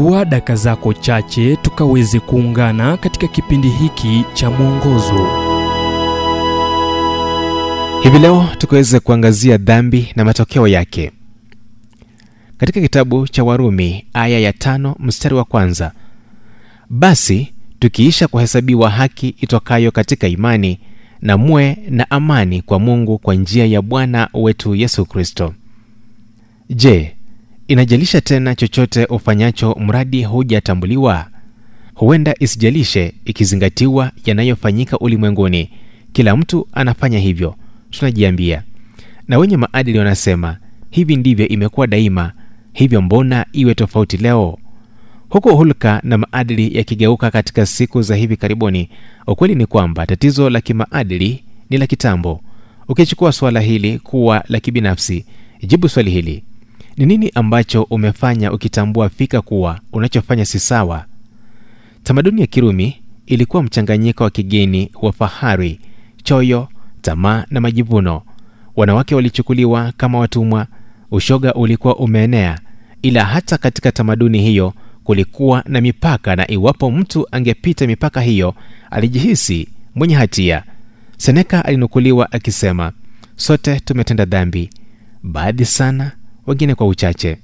chukua daka zako chache tukaweze kuungana katika kipindi hiki cha mwongozo. Hivi leo tukaweze kuangazia dhambi na matokeo yake. Katika kitabu cha warumi aya ya tano mstari wa kwanza basi tukiisha kuhesabiwa haki itokayo katika imani na muwe na amani kwa mungu kwa njia ya bwana wetu yesu kristo. Je inajalisha tena chochote ufanyacho mradi hujatambuliwa? Huenda isijalishe ikizingatiwa yanayofanyika ulimwenguni. Kila mtu anafanya hivyo tunajiambia. Na wenye maadili wanasema hivi ndivyo imekuwa daima hivyo mbona iwe tofauti leo? Huku hulka na maadili yakigeuka katika siku za hivi karibuni ukweli ni kwamba tatizo la kimaadili ni la kitambo. Ukichukua suala hili kuwa la kibinafsi jibu swali hili ni nini ambacho umefanya ukitambua fika kuwa unachofanya si sawa? Tamaduni ya kirumi ilikuwa mchanganyiko wa kigeni wa fahari choyo tamaa na majivuno. Wanawake walichukuliwa kama watumwa ushoga ulikuwa umeenea ila hata katika tamaduni hiyo kulikuwa na mipaka na iwapo mtu angepita mipaka hiyo alijihisi mwenye hatia. Seneka alinukuliwa akisema sote tumetenda dhambi baadhi sana wengine kwa uchache.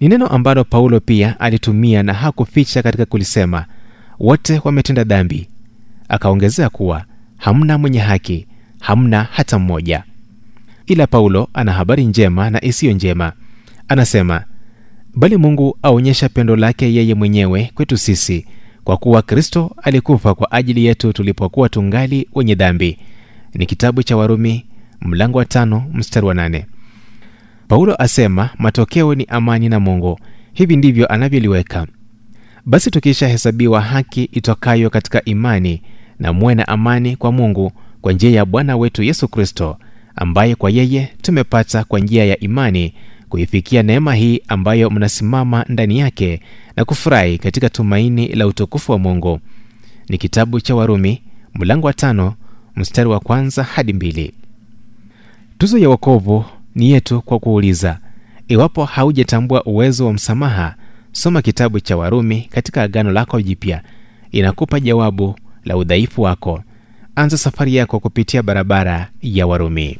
Ni neno ambalo paulo pia alitumia na hakuficha katika kulisema. Wote wametenda dhambi. Akaongezea kuwa hamna mwenye haki hamna hata mmoja. Ila paulo ana habari njema na isiyo njema. Anasema bali mungu aonyesha pendo lake yeye mwenyewe kwetu sisi kwa kuwa kristo alikufa kwa ajili yetu tulipokuwa tungali wenye dhambi. Ni kitabu cha warumi mlango wa tano mstari wa nane paulo asema matokeo ni amani na mungu. Hivi ndivyo anavyoliweka. Basi tukishahesabiwa haki itokayo katika imani na muwe na amani kwa mungu kwa njia ya bwana wetu yesu kristo ambaye kwa yeye tumepata kwa njia ya imani kuifikia neema hii ambayo mnasimama ndani yake na kufurahi katika tumaini la utukufu wa mungu. Ni kitabu cha warumi mlango wa tano mstari wa kwanza hadi mbili. Tuzo ya wokovu ni yetu kwa kuuliza iwapo haujatambua uwezo wa msamaha soma kitabu cha warumi katika agano lako jipya. Inakupa jawabu la udhaifu wako. Anza safari yako kupitia barabara ya warumi.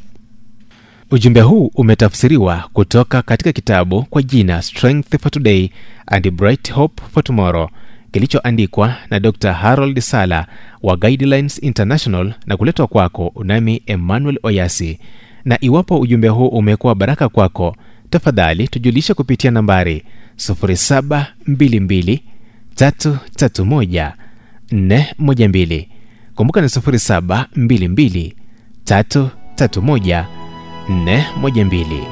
Ujumbe huu umetafsiriwa kutoka katika kitabu kwa jina strength for today and bright hope for tomorrow kilichoandikwa na dr harold sala wa guidelines international na kuletwa kwako nami emmanuel oyasi na iwapo ujumbe huu umekuwa baraka kwako tafadhali tujulishe kupitia nambari 722331412 kumbuka ni 722 331 412